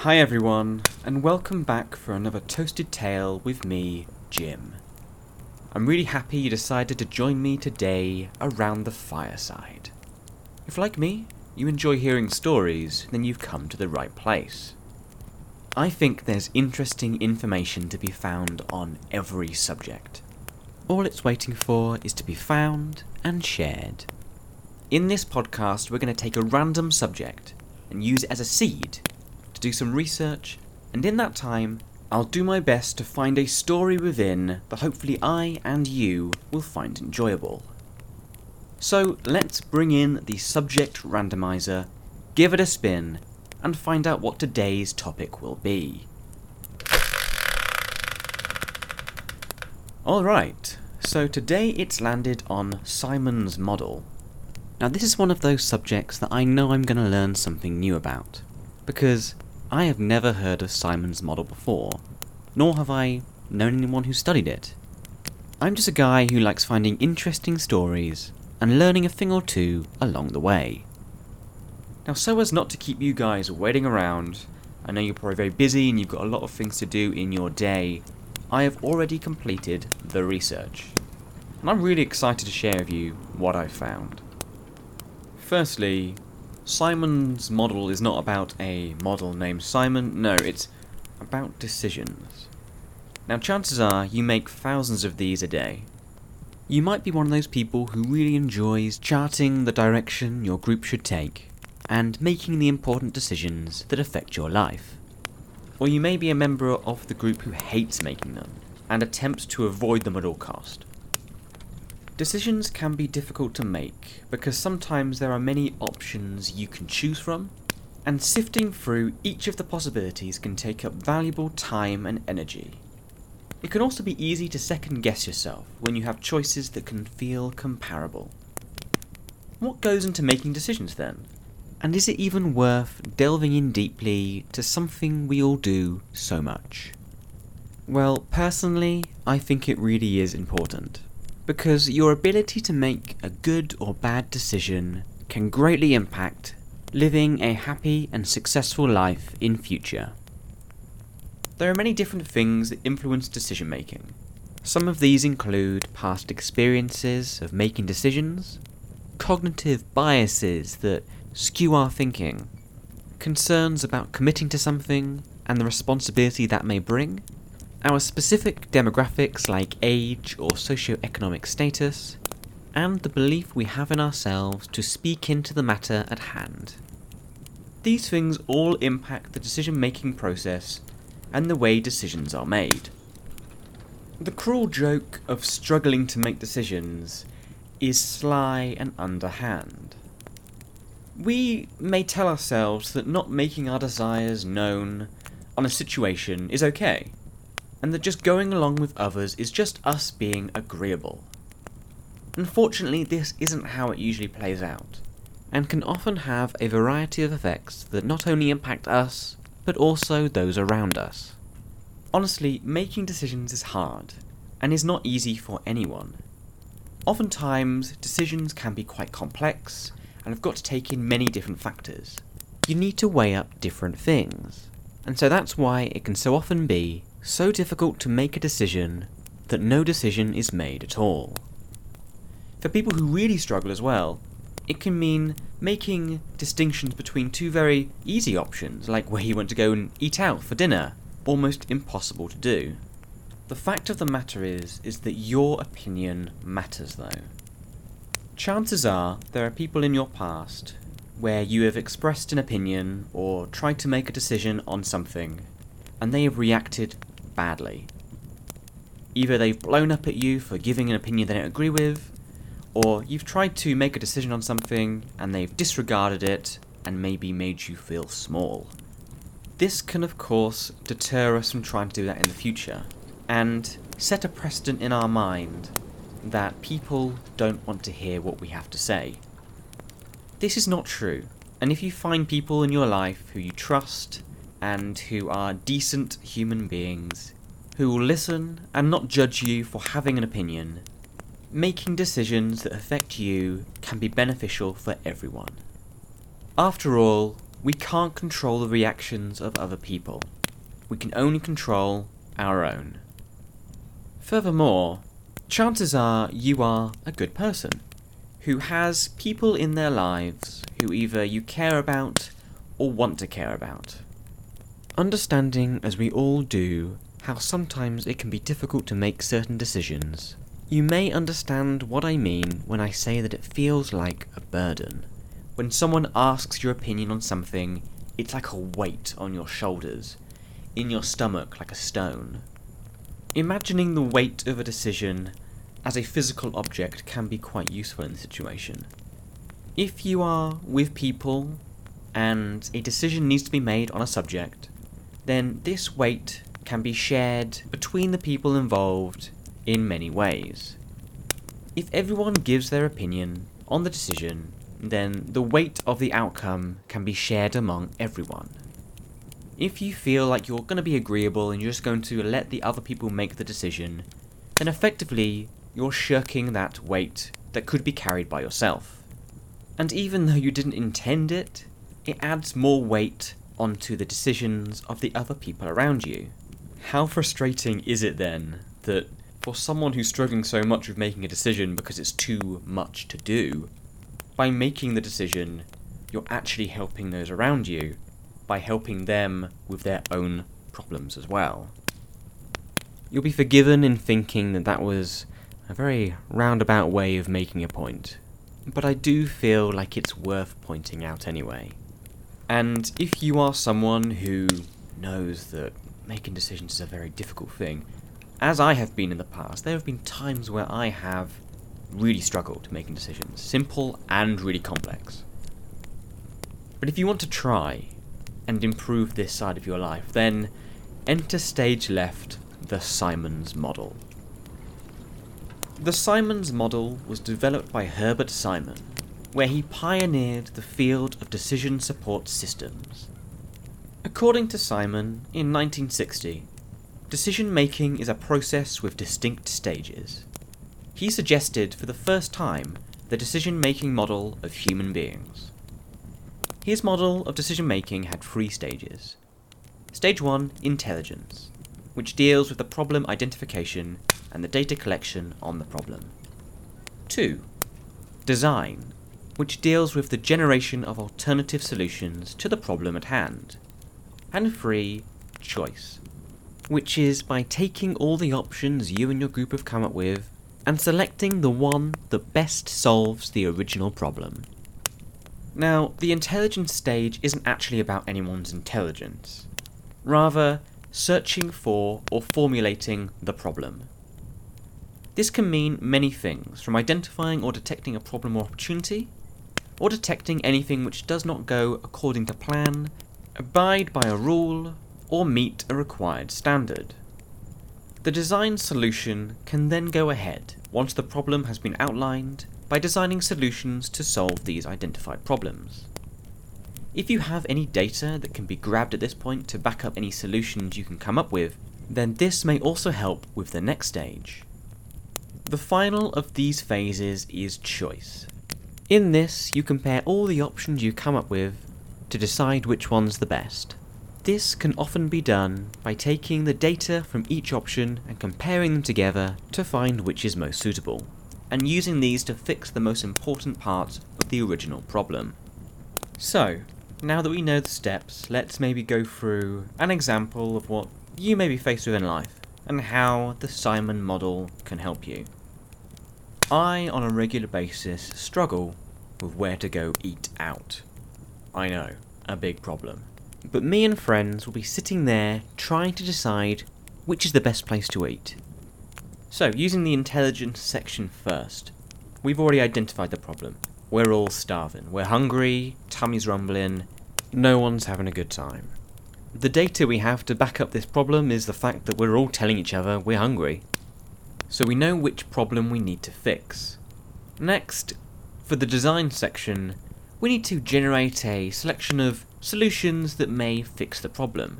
Hi everyone, and welcome back for another Toasted Tale with me, Jim. I'm really happy you decided to join me today around the fireside. If, like me, you enjoy hearing stories, then you've come to the right place. I think there's interesting information to be found on every subject. All it's waiting for is to be found and shared. In this podcast, we're going to take a random subject and use it as a seed to do some research, and in that time, I'll do my best to find a story within that hopefully I and you will find enjoyable. So let's bring in the subject randomizer, give it a spin, and find out what today's topic will be. Alright, so today it's landed on Simon's model. Now, this is one of those subjects that I know I'm going to learn something new about, because I have never heard of Simon's model before, nor have I known anyone who studied it. I'm just a guy who likes finding interesting stories and learning a thing or two along the way. Now, so as not to keep you guys waiting around, I know you're probably very busy and you've got a lot of things to do in your day, I have already completed the research. And I'm really excited to share with you what I've found. Firstly, Simon's model is not about a model named Simon, no, it's about decisions. Now, chances are you make thousands of these a day. You might be one of those people who really enjoys charting the direction your group should take and making the important decisions that affect your life. Or you may be a member of the group who hates making them and attempts to avoid them at all cost. Decisions can be difficult to make because sometimes there are many options you can choose from, and sifting through each of the possibilities can take up valuable time and energy. It can also be easy to second guess yourself when you have choices that can feel comparable. What goes into making decisions then? And is it even worth delving in deeply to something we all do so much? Well, personally, I think it really is important because your ability to make a good or bad decision can greatly impact living a happy and successful life in future. There are many different things that influence decision making. Some of these include past experiences of making decisions, cognitive biases that skew our thinking, concerns about committing to something and the responsibility that may bring, our specific demographics like age or socioeconomic status, and the belief we have in ourselves to speak into the matter at hand. These things all impact the decision making process and the way decisions are made. The cruel joke of struggling to make decisions is sly and underhand. We may tell ourselves that not making our desires known on a situation is okay, and that just going along with others is just us being agreeable. Unfortunately, this isn't how it usually plays out, and can often have a variety of effects that not only impact us, but also those around us. Honestly, making decisions is hard, and is not easy for anyone. Oftentimes, decisions can be quite complex, and have got to take in many different factors. You need to weigh up different things, and so that's why it can so often be so difficult to make a decision that no decision is made at all. For people who really struggle as well, it can mean making distinctions between two very easy options, like where you want to go and eat out for dinner, almost impossible to do. The fact of the matter is, is that your opinion matters though. Chances are there are people in your past where you have expressed an opinion or tried to make a decision on something, and they have reacted badly. Either they've blown up at you for giving an opinion they don't agree with, or you've tried to make a decision on something and they've disregarded it and maybe made you feel small. This can, of course, deter us from trying to do that in the future, and set a precedent in our mind that people don't want to hear what we have to say. This is not true, and if you find people in your life who you trust and who are decent human beings who will listen and not judge you for having an opinion. Making decisions that affect you can be beneficial for everyone. After all, we can't control the reactions of other people. We can only control our own. Furthermore, chances are you are a good person who has people in their lives who either you care about or want to care about. Understanding, as we all do, how sometimes it can be difficult to make certain decisions, you may understand what I mean when I say that it feels like a burden. When someone asks your opinion on something, it's like a weight on your shoulders, in your stomach like a stone. Imagining the weight of a decision as a physical object can be quite useful in the situation. If you are with people and a decision needs to be made on a subject, then this weight can be shared between the people involved in many ways. If everyone gives their opinion on the decision, then the weight of the outcome can be shared among everyone. If you feel like you're going to be agreeable and you're just going to let the other people make the decision, then effectively you're shirking that weight that could be carried by yourself. And even though you didn't intend it, it adds more weight onto the decisions of the other people around you. How frustrating is it then that for someone who's struggling so much with making a decision because it's too much to do, by making the decision, you're actually helping those around you by helping them with their own problems as well. You'll be forgiven in thinking that that was a very roundabout way of making a point, but I do feel like it's worth pointing out anyway. And if you are someone who knows that making decisions is a very difficult thing, as I have been in the past, there have been times where I have really struggled making decisions, simple and really complex. But if you want to try and improve this side of your life, then enter stage left the Simons model. The Simons model was developed by Herbert Simon, where he pioneered the field of decision support systems. According to Simon, in 1960, decision making is a process with distinct stages. He suggested for the first time the decision making model of human beings. His model of decision making had three stages. Stage 1 Intelligence, which deals with the problem identification and the data collection on the problem. 2. Design, which deals with the generation of alternative solutions to the problem at hand. And 3. Choice, which is by taking all the options you and your group have come up with and selecting the one that best solves the original problem. Now, the intelligence stage isn't actually about anyone's intelligence. Rather, searching for or formulating the problem. This can mean many things, from identifying or detecting a problem or opportunity, or detecting anything which does not go according to plan, abide by a rule, or meet a required standard. The design solution can then go ahead, once the problem has been outlined, by designing solutions to solve these identified problems. If you have any data that can be grabbed at this point to back up any solutions you can come up with, then this may also help with the next stage. The final of these phases is choice. In this, you compare all the options you come up with to decide which one's the best. This can often be done by taking the data from each option and comparing them together to find which is most suitable, and using these to fix the most important parts of the original problem. So, now that we know the steps, let's maybe go through an example of what you may be faced with in life, and how the Simon model can help you. I, on a regular basis, struggle with where to go eat out. I know, a big problem. But me and friends will be sitting there trying to decide which is the best place to eat. So, using the intelligence section first, we've already identified the problem. We're all starving. We're hungry, tummy's rumbling, no one's having a good time. The data we have to back up this problem is the fact that we're all telling each other we're hungry so we know which problem we need to fix. Next, for the design section, we need to generate a selection of solutions that may fix the problem.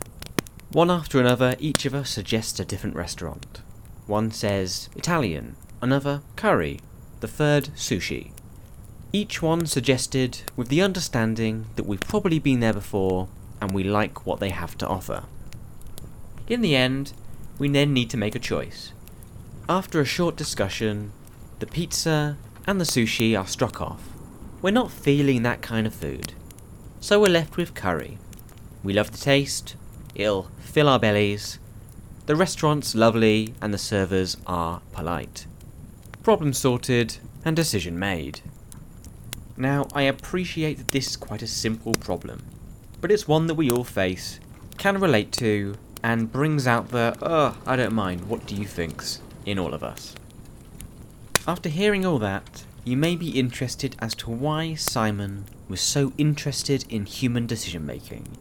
One after another, each of us suggests a different restaurant. One says Italian, another curry, the third sushi. Each one suggested with the understanding that we've probably been there before and we like what they have to offer. In the end, we then need to make a choice. After a short discussion, the pizza and the sushi are struck off. We're not feeling that kind of food. So we're left with curry. We love the taste, it'll fill our bellies. The restaurant's lovely and the servers are polite. Problem sorted and decision made. Now, I appreciate that this is quite a simple problem, but it's one that we all face, can relate to, and brings out the, oh, I don't mind, what do you thinks in all of us. After hearing all that, you may be interested as to why Simon was so interested in human decision making.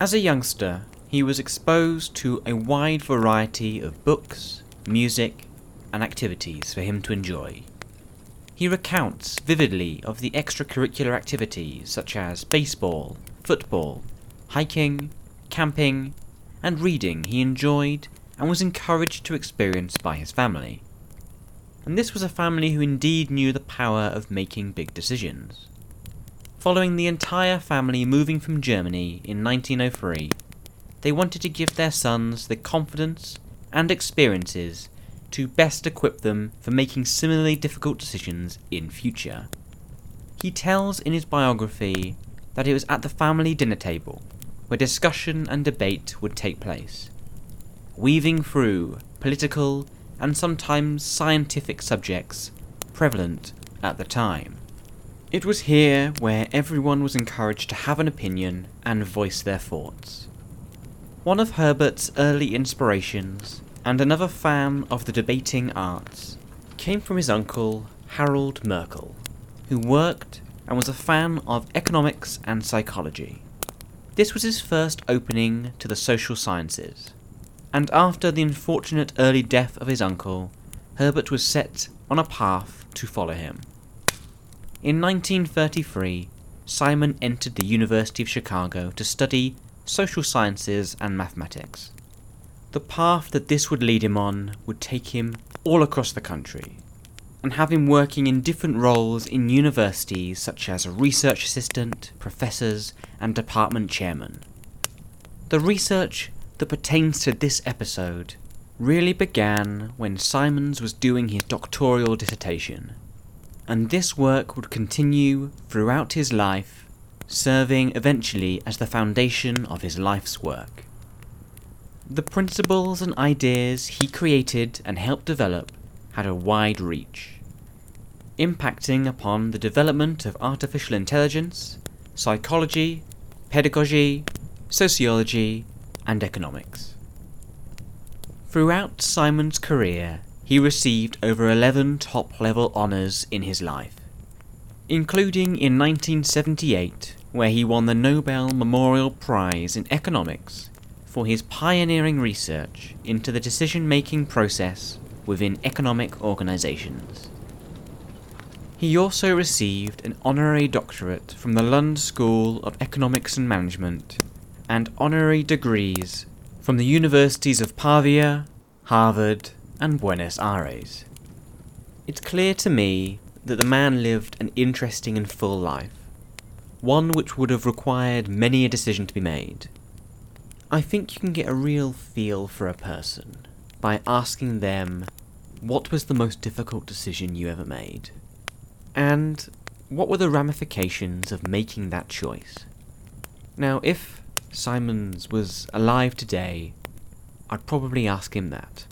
As a youngster, he was exposed to a wide variety of books, music, and activities for him to enjoy. He recounts vividly of the extracurricular activities such as baseball, football, hiking, camping, and reading he enjoyed and was encouraged to experience by his family. And this was a family who indeed knew the power of making big decisions. Following the entire family moving from Germany in 1903, they wanted to give their sons the confidence and experiences to best equip them for making similarly difficult decisions in future. He tells in his biography that it was at the family dinner table where discussion and debate would take place, weaving through political and sometimes scientific subjects prevalent at the time. It was here where everyone was encouraged to have an opinion and voice their thoughts. One of Herbert's early inspirations and another fan of the debating arts, came from his uncle Harold Merkel, who worked and was a fan of economics and psychology. This was his first opening to the social sciences, and after the unfortunate early death of his uncle, Herbert was set on a path to follow him. In 1933, Simon entered the University of Chicago to study social sciences and mathematics. The path that this would lead him on would take him all across the country, and have him working in different roles in universities such as a research assistant, professors, and department chairman. The research that pertains to this episode really began when Simons was doing his doctoral dissertation, and this work would continue throughout his life, serving eventually as the foundation of his life's work. The principles and ideas he created and helped develop had a wide reach, impacting upon the development of artificial intelligence, psychology, pedagogy, sociology, and economics. Throughout Simon's career, he received over 11 top level honours in his life, including in 1978, where he won the Nobel Memorial Prize in Economics for his pioneering research into the decision making process within economic organisations. He also received an honorary doctorate from the Lund School of Economics and Management and honorary degrees from the universities of Pavia, Harvard, and Buenos Aires. It's clear to me that the man lived an interesting and full life, one which would have required many a decision to be made I think you can get a real feel for a person by asking them what was the most difficult decision you ever made? And what were the ramifications of making that choice? Now, if Simons was alive today, I'd probably ask him that.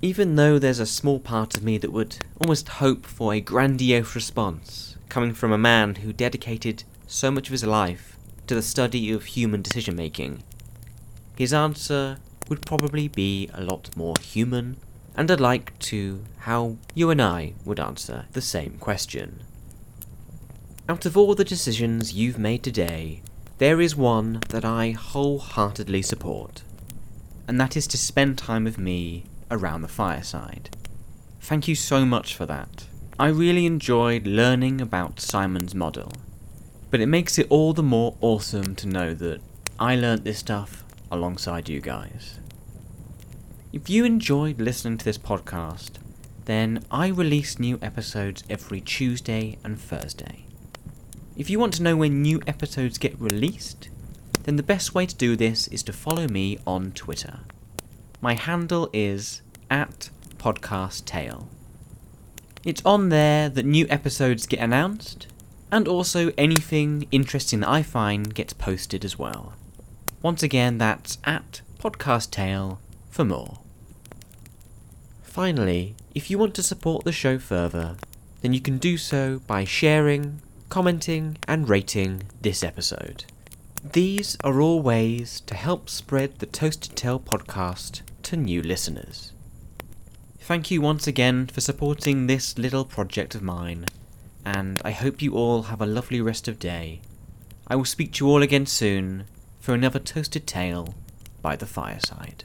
Even though there's a small part of me that would almost hope for a grandiose response coming from a man who dedicated so much of his life to the study of human decision making his answer would probably be a lot more human and alike to how you and I would answer the same question. Out of all the decisions you've made today, there is one that I wholeheartedly support, and that is to spend time with me around the fireside. Thank you so much for that. I really enjoyed learning about Simon's model, but it makes it all the more awesome to know that I learnt this stuff alongside you guys. If you enjoyed listening to this podcast, then I release new episodes every Tuesday and Thursday. If you want to know when new episodes get released, then the best way to do this is to follow me on Twitter. My handle is at podcasttale. It's on there that new episodes get announced, and also anything interesting that I find gets posted as well. Once again, that's at podcasttale for more. Finally, if you want to support the show further, then you can do so by sharing, commenting, and rating this episode. These are all ways to help spread the Toasted Tale podcast to new listeners. Thank you once again for supporting this little project of mine, and I hope you all have a lovely rest of day. I will speak to you all again soon for another Toasted Tale by the fireside.